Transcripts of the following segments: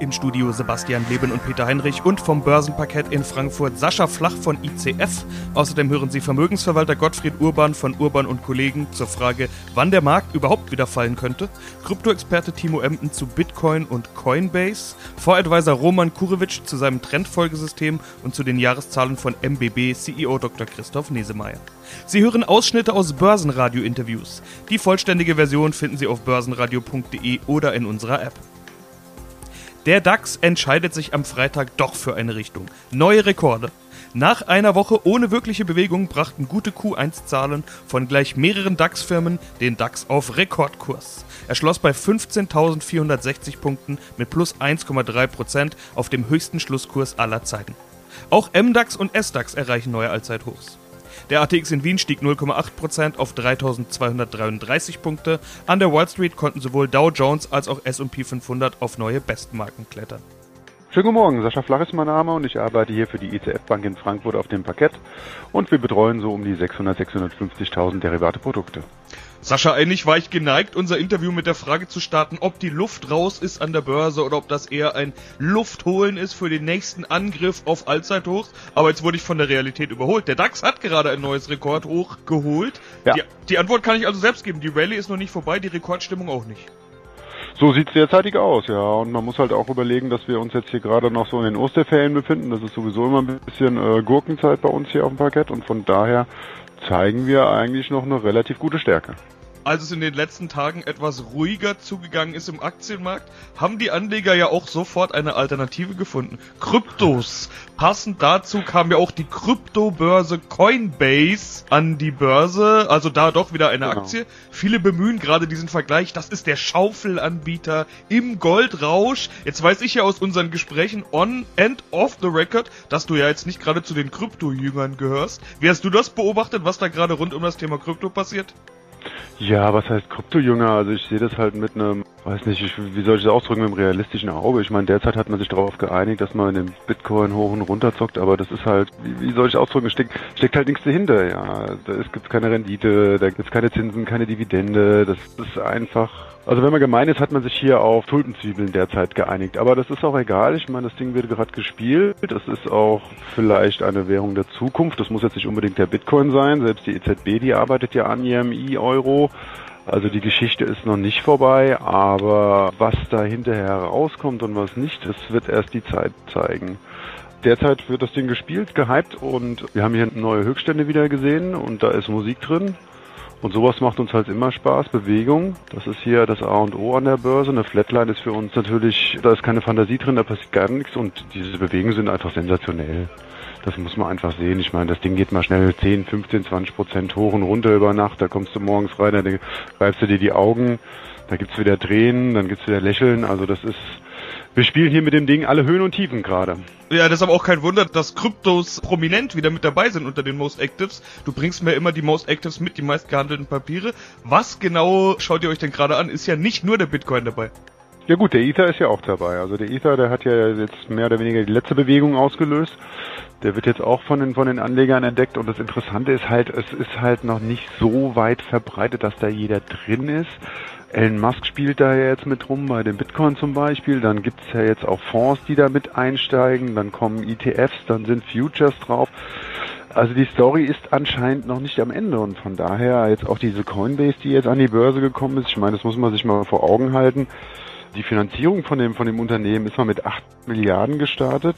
Im Studio Sebastian Leben und Peter Heinrich und vom Börsenparkett in Frankfurt Sascha Flach von ICF. Außerdem hören Sie Vermögensverwalter Gottfried Urban von Urban und Kollegen zur Frage, wann der Markt überhaupt wieder fallen könnte. Kryptoexperte Timo Emden zu Bitcoin und Coinbase. Voradvisor Roman Kurewitsch zu seinem Trendfolgesystem und zu den Jahreszahlen von MBB CEO Dr. Christoph Nesemeyer. Sie hören Ausschnitte aus Börsenradio-Interviews. Die vollständige Version finden Sie auf börsenradio.de oder in unserer App. Der DAX entscheidet sich am Freitag doch für eine Richtung. Neue Rekorde. Nach einer Woche ohne wirkliche Bewegung brachten gute Q1-Zahlen von gleich mehreren DAX-Firmen den DAX auf Rekordkurs. Er schloss bei 15.460 Punkten mit plus 1,3% auf dem höchsten Schlusskurs aller Zeiten. Auch MDAX und SDAX erreichen neue Allzeithochs. Der ATX in Wien stieg 0,8% auf 3233 Punkte. An der Wall Street konnten sowohl Dow Jones als auch S&P 500 auf neue Bestmarken klettern. Schönen guten Morgen, Sascha Flach ist mein Name und ich arbeite hier für die ICF Bank in Frankfurt auf dem Parkett und wir betreuen so um die 600, 650.000 Derivate-Produkte. Sascha, eigentlich war ich geneigt, unser Interview mit der Frage zu starten, ob die Luft raus ist an der Börse oder ob das eher ein Luftholen ist für den nächsten Angriff auf Allzeithochs. Aber jetzt wurde ich von der Realität überholt. Der DAX hat gerade ein neues Rekordhoch geholt. Ja. Die, die Antwort kann ich also selbst geben. Die Rallye ist noch nicht vorbei, die Rekordstimmung auch nicht. So sieht's derzeitig aus, ja. Und man muss halt auch überlegen, dass wir uns jetzt hier gerade noch so in den Osterferien befinden. Das ist sowieso immer ein bisschen äh, Gurkenzeit bei uns hier auf dem Parkett und von daher zeigen wir eigentlich noch eine relativ gute Stärke als es in den letzten Tagen etwas ruhiger zugegangen ist im Aktienmarkt, haben die Anleger ja auch sofort eine Alternative gefunden. Kryptos. Passend dazu kam ja auch die Kryptobörse Coinbase an die Börse, also da doch wieder eine genau. Aktie. Viele bemühen gerade diesen Vergleich, das ist der Schaufelanbieter im Goldrausch. Jetzt weiß ich ja aus unseren Gesprächen on and off the record, dass du ja jetzt nicht gerade zu den Krypto-Jüngern gehörst. Wie hast du das beobachtet, was da gerade rund um das Thema Krypto passiert? Ja, was heißt Kryptojünger? Also ich sehe das halt mit einem, weiß nicht, ich, wie soll ich das ausdrücken, mit einem realistischen Auge. Ich meine, derzeit hat man sich darauf geeinigt, dass man den Bitcoin hoch und runter zockt, aber das ist halt, wie, wie soll ich ausdrücken, steckt, steckt halt nichts dahinter, ja. Da gibt keine Rendite, da gibt es keine Zinsen, keine Dividende, das ist einfach also wenn man gemein ist, hat man sich hier auf Tulpenzwiebeln derzeit geeinigt. Aber das ist auch egal. Ich meine, das Ding wird gerade gespielt. Das ist auch vielleicht eine Währung der Zukunft. Das muss jetzt nicht unbedingt der Bitcoin sein. Selbst die EZB, die arbeitet ja an ihrem E-Euro. Also die Geschichte ist noch nicht vorbei, aber was da hinterher rauskommt und was nicht, das wird erst die Zeit zeigen. Derzeit wird das Ding gespielt, gehypt und wir haben hier neue Höchststände wieder gesehen und da ist Musik drin. Und sowas macht uns halt immer Spaß. Bewegung, das ist hier das A und O an der Börse. Eine Flatline ist für uns natürlich, da ist keine Fantasie drin, da passiert gar nichts und diese Bewegungen sind einfach sensationell. Das muss man einfach sehen. Ich meine, das Ding geht mal schnell 10, 15, 20 Prozent hoch und runter über Nacht. Da kommst du morgens rein, dann greifst du dir die Augen, da gibt's wieder Tränen, dann gibt's wieder Lächeln. Also das ist, wir spielen hier mit dem Ding alle Höhen und Tiefen gerade. Ja, das ist aber auch kein Wunder, dass Kryptos prominent wieder mit dabei sind unter den Most Actives. Du bringst mir immer die Most Actives mit, die meistgehandelten Papiere. Was genau schaut ihr euch denn gerade an? Ist ja nicht nur der Bitcoin dabei. Ja gut, der Ether ist ja auch dabei. Also der Ether, der hat ja jetzt mehr oder weniger die letzte Bewegung ausgelöst. Der wird jetzt auch von den, von den Anlegern entdeckt und das Interessante ist halt, es ist halt noch nicht so weit verbreitet, dass da jeder drin ist. Elon Musk spielt da ja jetzt mit rum, bei dem Bitcoin zum Beispiel. Dann gibt es ja jetzt auch Fonds, die da mit einsteigen. Dann kommen ETFs, dann sind Futures drauf. Also die Story ist anscheinend noch nicht am Ende und von daher jetzt auch diese Coinbase, die jetzt an die Börse gekommen ist. Ich meine, das muss man sich mal vor Augen halten. Die Finanzierung von dem, von dem Unternehmen ist mal mit 8 Milliarden gestartet.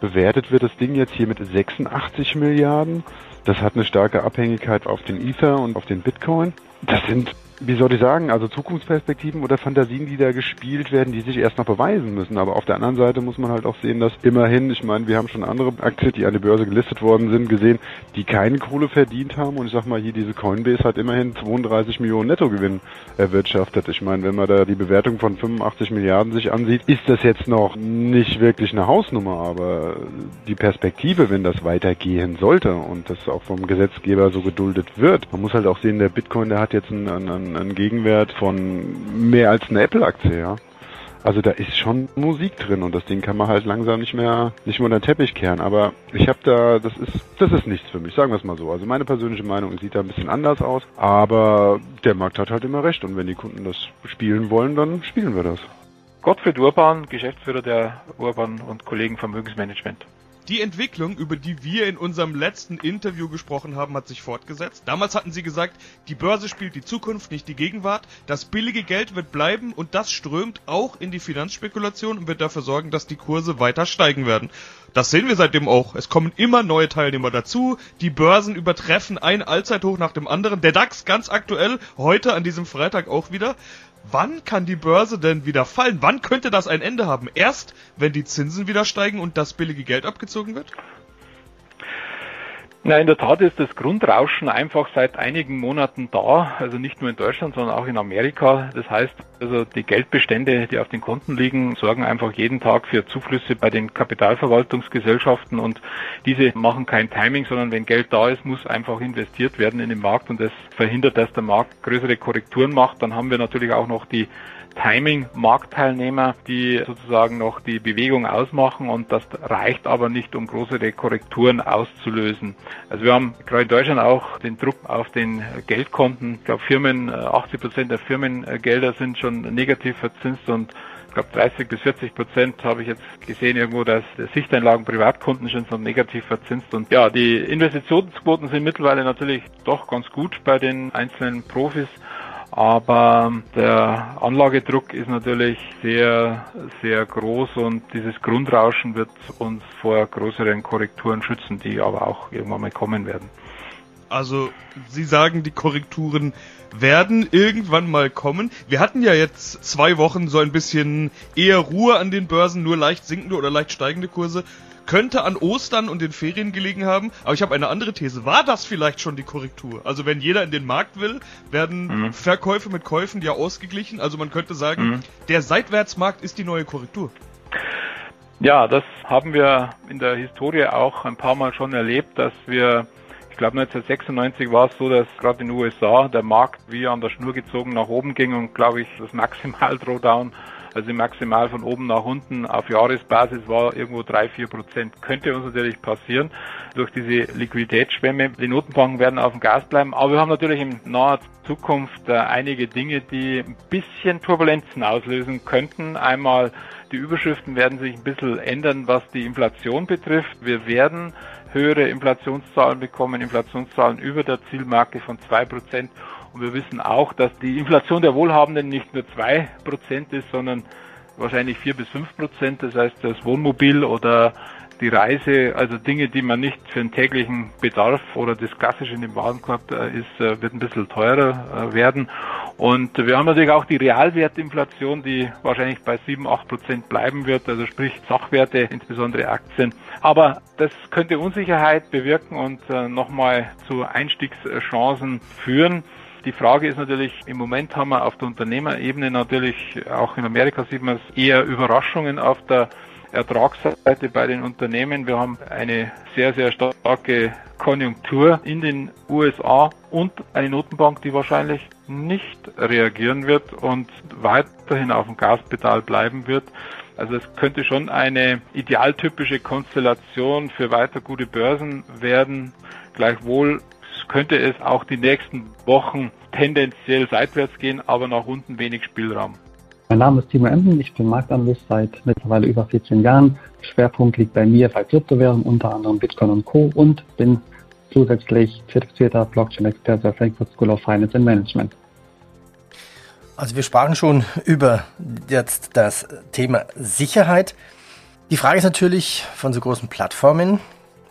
Bewertet wird das Ding jetzt hier mit 86 Milliarden. Das hat eine starke Abhängigkeit auf den Ether und auf den Bitcoin. Das sind wie soll ich sagen, also Zukunftsperspektiven oder Fantasien, die da gespielt werden, die sich erst noch beweisen müssen. Aber auf der anderen Seite muss man halt auch sehen, dass immerhin, ich meine, wir haben schon andere Aktien, die an der Börse gelistet worden sind, gesehen, die keine Kohle verdient haben. Und ich sag mal, hier diese Coinbase hat immerhin 32 Millionen Nettogewinn erwirtschaftet. Ich meine, wenn man da die Bewertung von 85 Milliarden sich ansieht, ist das jetzt noch nicht wirklich eine Hausnummer, aber die Perspektive, wenn das weitergehen sollte und das auch vom Gesetzgeber so geduldet wird, man muss halt auch sehen, der Bitcoin, der hat jetzt einen, einen einen Gegenwert von mehr als eine Apple-Aktie, ja. Also da ist schon Musik drin und das Ding kann man halt langsam nicht mehr nicht mehr unter den Teppich kehren. Aber ich habe da, das ist das ist nichts für mich, sagen wir es mal so. Also meine persönliche Meinung sieht da ein bisschen anders aus, aber der Markt hat halt immer recht und wenn die Kunden das spielen wollen, dann spielen wir das. Gottfried Urban, Geschäftsführer der Urban und Kollegen Vermögensmanagement. Die Entwicklung, über die wir in unserem letzten Interview gesprochen haben, hat sich fortgesetzt. Damals hatten sie gesagt, die Börse spielt die Zukunft, nicht die Gegenwart. Das billige Geld wird bleiben und das strömt auch in die Finanzspekulation und wird dafür sorgen, dass die Kurse weiter steigen werden. Das sehen wir seitdem auch. Es kommen immer neue Teilnehmer dazu. Die Börsen übertreffen ein Allzeithoch nach dem anderen. Der DAX ganz aktuell, heute an diesem Freitag auch wieder. Wann kann die Börse denn wieder fallen? Wann könnte das ein Ende haben? Erst, wenn die Zinsen wieder steigen und das billige Geld abgezogen wird? Na, in der Tat ist das Grundrauschen einfach seit einigen Monaten da, also nicht nur in Deutschland, sondern auch in Amerika. Das heißt, also die Geldbestände, die auf den Konten liegen, sorgen einfach jeden Tag für Zuflüsse bei den Kapitalverwaltungsgesellschaften und diese machen kein Timing, sondern wenn Geld da ist, muss einfach investiert werden in den Markt und das verhindert, dass der Markt größere Korrekturen macht. Dann haben wir natürlich auch noch die Timing-Marktteilnehmer, die sozusagen noch die Bewegung ausmachen und das reicht aber nicht, um größere Korrekturen auszulösen. Also wir haben gerade in Deutschland auch den Druck auf den Geldkonten. Ich glaube, Firmen, 80 äh, Prozent der Firmengelder sind schon negativ verzinst und ich glaube 30 bis 40 Prozent habe ich jetzt gesehen irgendwo, dass Sichteinlagen Privatkunden schon so negativ verzinst und ja, die Investitionsquoten sind mittlerweile natürlich doch ganz gut bei den einzelnen Profis. Aber der Anlagedruck ist natürlich sehr, sehr groß und dieses Grundrauschen wird uns vor größeren Korrekturen schützen, die aber auch irgendwann mal kommen werden. Also, Sie sagen, die Korrekturen werden irgendwann mal kommen. Wir hatten ja jetzt zwei Wochen so ein bisschen eher Ruhe an den Börsen, nur leicht sinkende oder leicht steigende Kurse könnte an Ostern und den Ferien gelegen haben. Aber ich habe eine andere These. War das vielleicht schon die Korrektur? Also wenn jeder in den Markt will, werden mhm. Verkäufe mit Käufen ja ausgeglichen. Also man könnte sagen, mhm. der Seitwärtsmarkt ist die neue Korrektur. Ja, das haben wir in der Historie auch ein paar Mal schon erlebt, dass wir ich glaube 1996 war es so, dass gerade in den USA der Markt wie an der Schnur gezogen nach oben ging und glaube ich das Maximal Drawdown also maximal von oben nach unten auf Jahresbasis war irgendwo drei, vier Prozent. Könnte uns natürlich passieren durch diese Liquiditätsschwemme. Die Notenbanken werden auf dem Gas bleiben, aber wir haben natürlich in naher Zukunft äh, einige Dinge, die ein bisschen Turbulenzen auslösen könnten. Einmal die Überschriften werden sich ein bisschen ändern, was die Inflation betrifft. Wir werden höhere Inflationszahlen bekommen, Inflationszahlen über der Zielmarke von zwei Prozent und wir wissen auch, dass die Inflation der Wohlhabenden nicht nur zwei Prozent ist, sondern wahrscheinlich vier bis fünf Prozent. Das heißt, das Wohnmobil oder die Reise, also Dinge, die man nicht für den täglichen Bedarf oder das klassische in dem Warenkorb äh, ist, äh, wird ein bisschen teurer äh, werden. Und wir haben natürlich auch die Realwertinflation, die wahrscheinlich bei sieben, acht Prozent bleiben wird, also sprich Sachwerte, insbesondere Aktien. Aber das könnte Unsicherheit bewirken und nochmal zu Einstiegschancen führen. Die Frage ist natürlich, im Moment haben wir auf der Unternehmerebene natürlich, auch in Amerika sieht man es, eher Überraschungen auf der Ertragsseite bei den Unternehmen. Wir haben eine sehr, sehr starke Konjunktur in den USA und eine Notenbank, die wahrscheinlich nicht reagieren wird und weiterhin auf dem Gaspedal bleiben wird. Also es könnte schon eine idealtypische Konstellation für weiter gute Börsen werden. Gleichwohl könnte es auch die nächsten Wochen tendenziell seitwärts gehen, aber nach unten wenig Spielraum. Mein Name ist Timo Emden, ich bin Marktanalyst seit mittlerweile über 14 Jahren. Schwerpunkt liegt bei mir bei Kryptowährungen, unter anderem Bitcoin und Co. und bin zusätzlich zertifizierter Blockchain-Experte der Frankfurt School of Finance and Management. Also wir sprachen schon über jetzt das Thema Sicherheit. Die Frage ist natürlich von so großen Plattformen,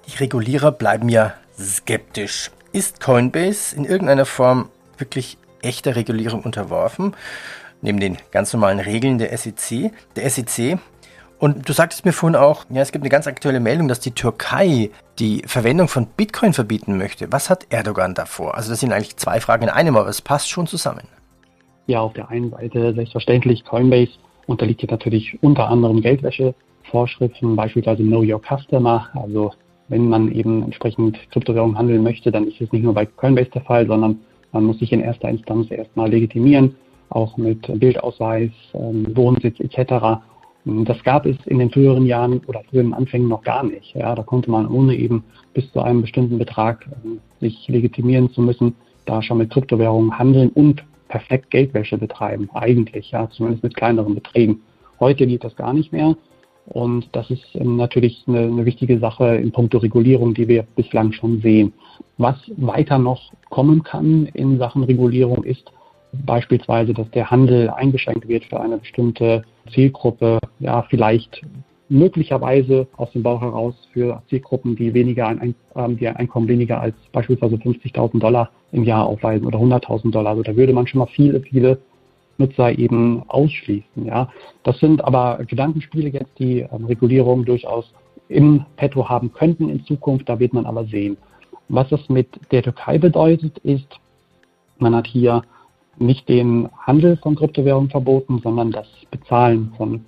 die Regulierer bleiben ja skeptisch. Ist Coinbase in irgendeiner Form wirklich echter Regulierung unterworfen? Neben den ganz normalen Regeln der SEC, der SEC. Und du sagtest mir vorhin auch, ja, es gibt eine ganz aktuelle Meldung, dass die Türkei die Verwendung von Bitcoin verbieten möchte. Was hat Erdogan davor? Also das sind eigentlich zwei Fragen in einem, aber es passt schon zusammen. Ja, auf der einen Seite selbstverständlich, Coinbase unterliegt hier natürlich unter anderem Geldwäschevorschriften, beispielsweise Know Your Customer, also wenn man eben entsprechend Kryptowährungen handeln möchte, dann ist es nicht nur bei Coinbase der Fall, sondern man muss sich in erster Instanz erstmal legitimieren auch mit Bildausweis, ähm, Wohnsitz etc. Das gab es in den früheren Jahren oder früheren Anfängen noch gar nicht. Ja, da konnte man ohne eben bis zu einem bestimmten Betrag äh, sich legitimieren zu müssen, da schon mit Kryptowährungen handeln und perfekt Geldwäsche betreiben, eigentlich, ja, zumindest mit kleineren Beträgen. Heute geht das gar nicht mehr. Und das ist ähm, natürlich eine, eine, wichtige Sache in puncto Regulierung, die wir bislang schon sehen. Was weiter noch kommen kann in Sachen Regulierung ist beispielsweise, dass der Handel eingeschränkt wird für eine bestimmte Zielgruppe, ja, vielleicht möglicherweise aus dem Bauch heraus für Zielgruppen, die weniger ein, ähm, die ein Einkommen weniger als beispielsweise 50.000 Dollar im Jahr aufweisen oder 100.000 Dollar. Also da würde man schon mal viele, viele Nutzer eben ausschließen. Ja, das sind aber Gedankenspiele jetzt, die ähm, Regulierung durchaus im Petto haben könnten in Zukunft. Da wird man aber sehen. Was das mit der Türkei bedeutet, ist, man hat hier nicht den Handel von Kryptowährungen verboten, sondern das Bezahlen von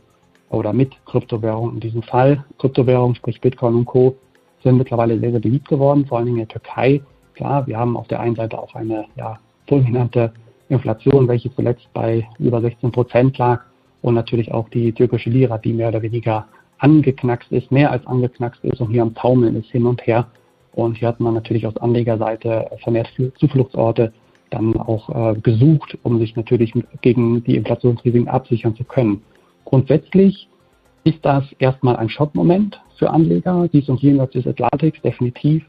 oder mit Kryptowährungen. In diesem Fall Kryptowährungen, sprich Bitcoin und Co., sind mittlerweile sehr, sehr beliebt geworden, vor allen Dingen in der Türkei. Klar, wir haben auf der einen Seite auch eine ja, fulminante Inflation, welche zuletzt bei über 16 Prozent lag und natürlich auch die türkische Lira, die mehr oder weniger angeknackst ist, mehr als angeknackst ist und hier am Taumeln ist hin und her. Und hier hat man natürlich aus Anlegerseite vermehrt Zufluchtsorte dann auch äh, gesucht, um sich natürlich gegen die Inflationsrisiken absichern zu können. Grundsätzlich ist das erstmal ein Schockmoment für Anleger, dies und jenseits des Atlantiks, definitiv.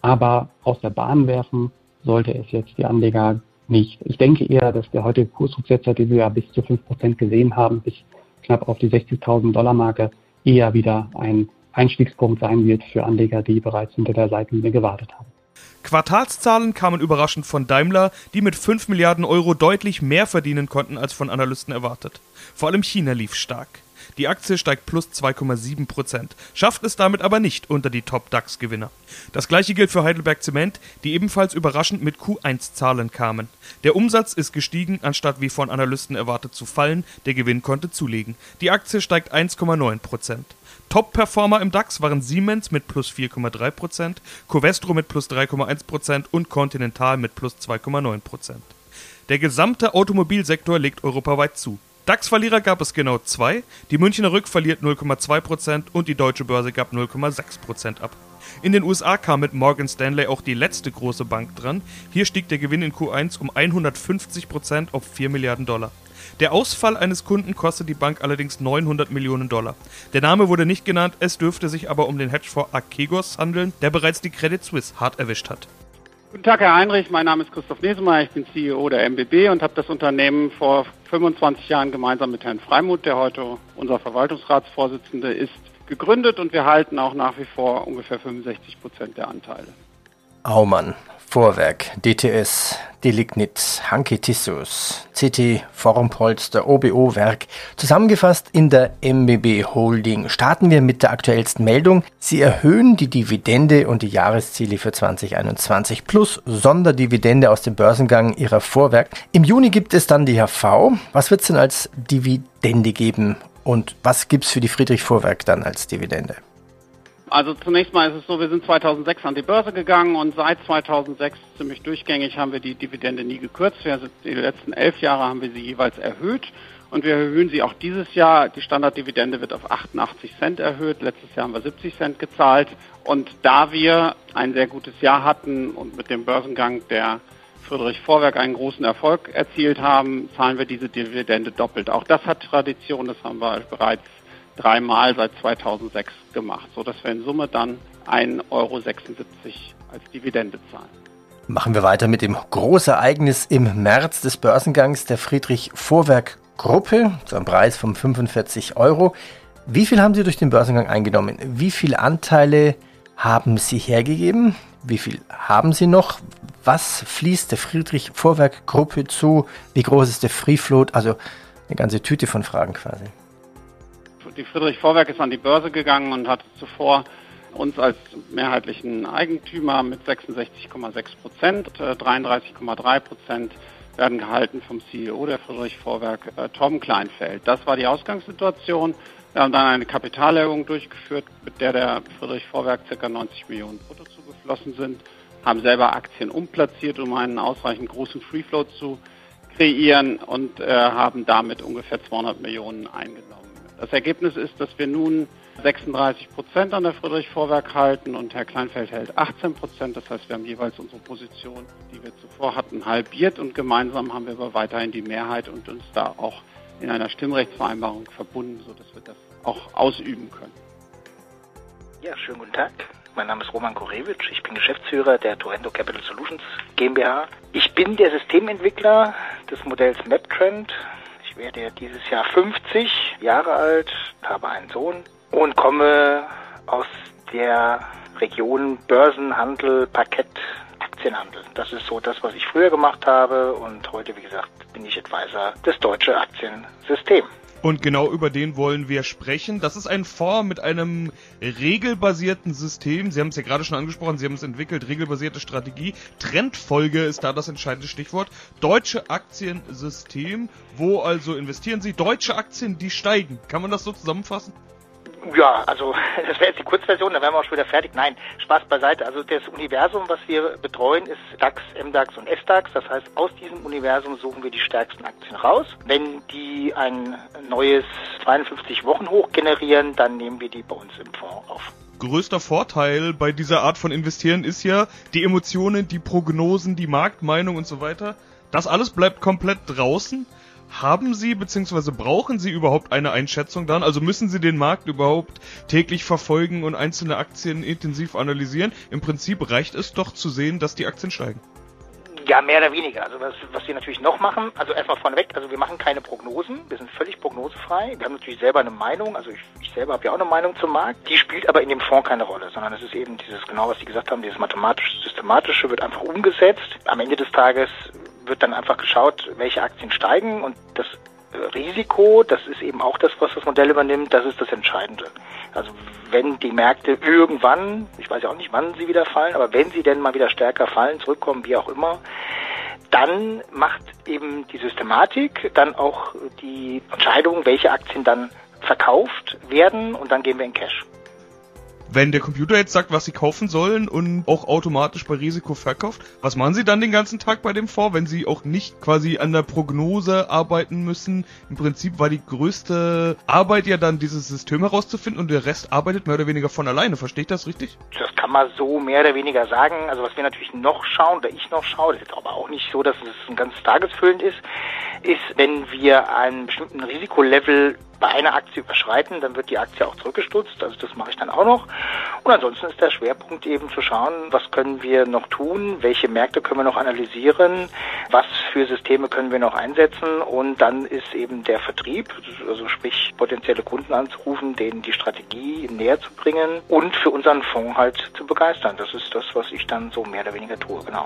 Aber aus der Bahn werfen sollte es jetzt die Anleger nicht. Ich denke eher, dass der heutige Kursrücksetzer, den wir ja bis zu 5% gesehen haben, bis knapp auf die 60.000 Dollar Marke, eher wieder ein Einstiegspunkt sein wird für Anleger, die bereits hinter der Seitenlinie gewartet haben. Quartalszahlen kamen überraschend von Daimler, die mit 5 Milliarden Euro deutlich mehr verdienen konnten als von Analysten erwartet. Vor allem China lief stark. Die Aktie steigt plus 2,7 Prozent, schafft es damit aber nicht unter die Top-DAX-Gewinner. Das gleiche gilt für Heidelberg Zement, die ebenfalls überraschend mit Q1-Zahlen kamen. Der Umsatz ist gestiegen, anstatt wie von Analysten erwartet zu fallen, der Gewinn konnte zulegen. Die Aktie steigt 1,9 Prozent. Top-Performer im DAX waren Siemens mit plus 4,3%, Covestro mit plus 3,1% und Continental mit plus 2,9%. Der gesamte Automobilsektor legt europaweit zu. DAX-Verlierer gab es genau zwei, die Münchner Rück verliert 0,2% und die Deutsche Börse gab 0,6% ab. In den USA kam mit Morgan Stanley auch die letzte große Bank dran. Hier stieg der Gewinn in Q1 um 150% auf 4 Milliarden Dollar. Der Ausfall eines Kunden kostet die Bank allerdings 900 Millionen Dollar. Der Name wurde nicht genannt, es dürfte sich aber um den Hedgefonds Archegos handeln, der bereits die Credit Suisse hart erwischt hat. Guten Tag, Herr Heinrich. Mein Name ist Christoph Nesemeyer. Ich bin CEO der MBB und habe das Unternehmen vor 25 Jahren gemeinsam mit Herrn Freimuth, der heute unser Verwaltungsratsvorsitzende ist, gegründet und wir halten auch nach wie vor ungefähr 65 Prozent der Anteile. Aumann, Vorwerk, DTS, Delignit, Hanke Tissus, CT, Formpolster, OBO Werk. Zusammengefasst in der MBB Holding starten wir mit der aktuellsten Meldung. Sie erhöhen die Dividende und die Jahresziele für 2021 plus Sonderdividende aus dem Börsengang ihrer Vorwerk. Im Juni gibt es dann die HV. Was wird es denn als Dividende geben und was gibt es für die Friedrich Vorwerk dann als Dividende? Also zunächst mal ist es so, wir sind 2006 an die Börse gegangen und seit 2006 ziemlich durchgängig haben wir die Dividende nie gekürzt. Wir sind, die letzten elf Jahre haben wir sie jeweils erhöht und wir erhöhen sie auch dieses Jahr. Die Standarddividende wird auf 88 Cent erhöht. Letztes Jahr haben wir 70 Cent gezahlt. Und da wir ein sehr gutes Jahr hatten und mit dem Börsengang der Friedrich Vorwerk einen großen Erfolg erzielt haben, zahlen wir diese Dividende doppelt. Auch das hat Tradition, das haben wir bereits dreimal seit 2006 gemacht, sodass wir in Summe dann 1,76 Euro als Dividende zahlen. Machen wir weiter mit dem Großereignis im März des Börsengangs der Friedrich Vorwerk Gruppe zu einem Preis von 45 Euro. Wie viel haben Sie durch den Börsengang eingenommen? Wie viele Anteile haben Sie hergegeben? Wie viel haben Sie noch? Was fließt der Friedrich Vorwerk Gruppe zu? Wie groß ist der Free Float? Also eine ganze Tüte von Fragen quasi die Friedrich Vorwerk ist an die Börse gegangen und hat zuvor uns als mehrheitlichen Eigentümer mit 66,6 Prozent, 33,3 äh, Prozent werden gehalten vom CEO der Friedrich Vorwerk, äh, Tom Kleinfeld. Das war die Ausgangssituation. Wir haben dann eine Kapitalerhöhung durchgeführt, mit der der Friedrich Vorwerk ca. 90 Millionen brutto zugeflossen sind, haben selber Aktien umplatziert, um einen ausreichend großen Free Float zu kreieren und äh, haben damit ungefähr 200 Millionen eingenommen. Das Ergebnis ist, dass wir nun 36 Prozent an der Friedrich-Vorwerk halten und Herr Kleinfeld hält 18 Prozent. Das heißt, wir haben jeweils unsere Position, die wir zuvor hatten, halbiert und gemeinsam haben wir aber weiterhin die Mehrheit und uns da auch in einer Stimmrechtsvereinbarung verbunden, sodass wir das auch ausüben können. Ja, schönen guten Tag. Mein Name ist Roman Korewitsch. Ich bin Geschäftsführer der Torrento Capital Solutions GmbH. Ich bin der Systementwickler des Modells MapTrend. Werde dieses Jahr 50 Jahre alt, habe einen Sohn und komme aus der Region Börsenhandel, Parkett, Aktienhandel. Das ist so das, was ich früher gemacht habe und heute, wie gesagt, bin ich Advisor des Deutsche Aktiensystems. Und genau über den wollen wir sprechen. Das ist ein Fonds mit einem regelbasierten System. Sie haben es ja gerade schon angesprochen, Sie haben es entwickelt, regelbasierte Strategie. Trendfolge ist da das entscheidende Stichwort. Deutsche Aktiensystem. Wo also investieren Sie? Deutsche Aktien, die steigen. Kann man das so zusammenfassen? Ja, also das wäre jetzt die Kurzversion, dann wären wir auch schon wieder fertig. Nein, Spaß beiseite. Also das Universum, was wir betreuen, ist DAX, MDAX und SDAX. Das heißt, aus diesem Universum suchen wir die stärksten Aktien raus. Wenn die ein neues 52-Wochen-Hoch generieren, dann nehmen wir die bei uns im Fonds auf. Größter Vorteil bei dieser Art von Investieren ist ja die Emotionen, die Prognosen, die Marktmeinung und so weiter. Das alles bleibt komplett draußen. Haben Sie bzw. brauchen Sie überhaupt eine Einschätzung dann? Also müssen Sie den Markt überhaupt täglich verfolgen und einzelne Aktien intensiv analysieren? Im Prinzip reicht es doch zu sehen, dass die Aktien steigen. Ja, mehr oder weniger. Also was, was wir natürlich noch machen, also erstmal vorneweg, also wir machen keine Prognosen, wir sind völlig prognosefrei. Wir haben natürlich selber eine Meinung, also ich, ich selber habe ja auch eine Meinung zum Markt. Die spielt aber in dem Fonds keine Rolle, sondern es ist eben dieses, genau was Sie gesagt haben, dieses mathematische, systematische wird einfach umgesetzt. Am Ende des Tages wird dann einfach geschaut, welche Aktien steigen und das Risiko, das ist eben auch das, was das Modell übernimmt, das ist das Entscheidende. Also wenn die Märkte irgendwann, ich weiß ja auch nicht, wann sie wieder fallen, aber wenn sie denn mal wieder stärker fallen, zurückkommen, wie auch immer, dann macht eben die Systematik dann auch die Entscheidung, welche Aktien dann verkauft werden und dann gehen wir in Cash wenn der Computer jetzt sagt, was sie kaufen sollen und auch automatisch bei Risiko verkauft, was machen sie dann den ganzen Tag bei dem Fonds, wenn sie auch nicht quasi an der Prognose arbeiten müssen? Im Prinzip war die größte Arbeit ja dann, dieses System herauszufinden und der Rest arbeitet mehr oder weniger von alleine. Verstehe ich das richtig? Das kann man so mehr oder weniger sagen. Also was wir natürlich noch schauen, oder ich noch schaue, das ist aber auch nicht so, dass es ein ganz tagesfüllend ist, ist, wenn wir einen bestimmten Risikolevel bei einer Aktie überschreiten, dann wird die Aktie auch zurückgestutzt. Also das mache ich dann auch noch. Und ansonsten ist der Schwerpunkt eben zu schauen, was können wir noch tun, welche Märkte können wir noch analysieren, was für Systeme können wir noch einsetzen und dann ist eben der Vertrieb, also sprich potenzielle Kunden anzurufen, denen die Strategie näher zu bringen und für unseren Fonds halt zu begeistern. Das ist das, was ich dann so mehr oder weniger tue, genau.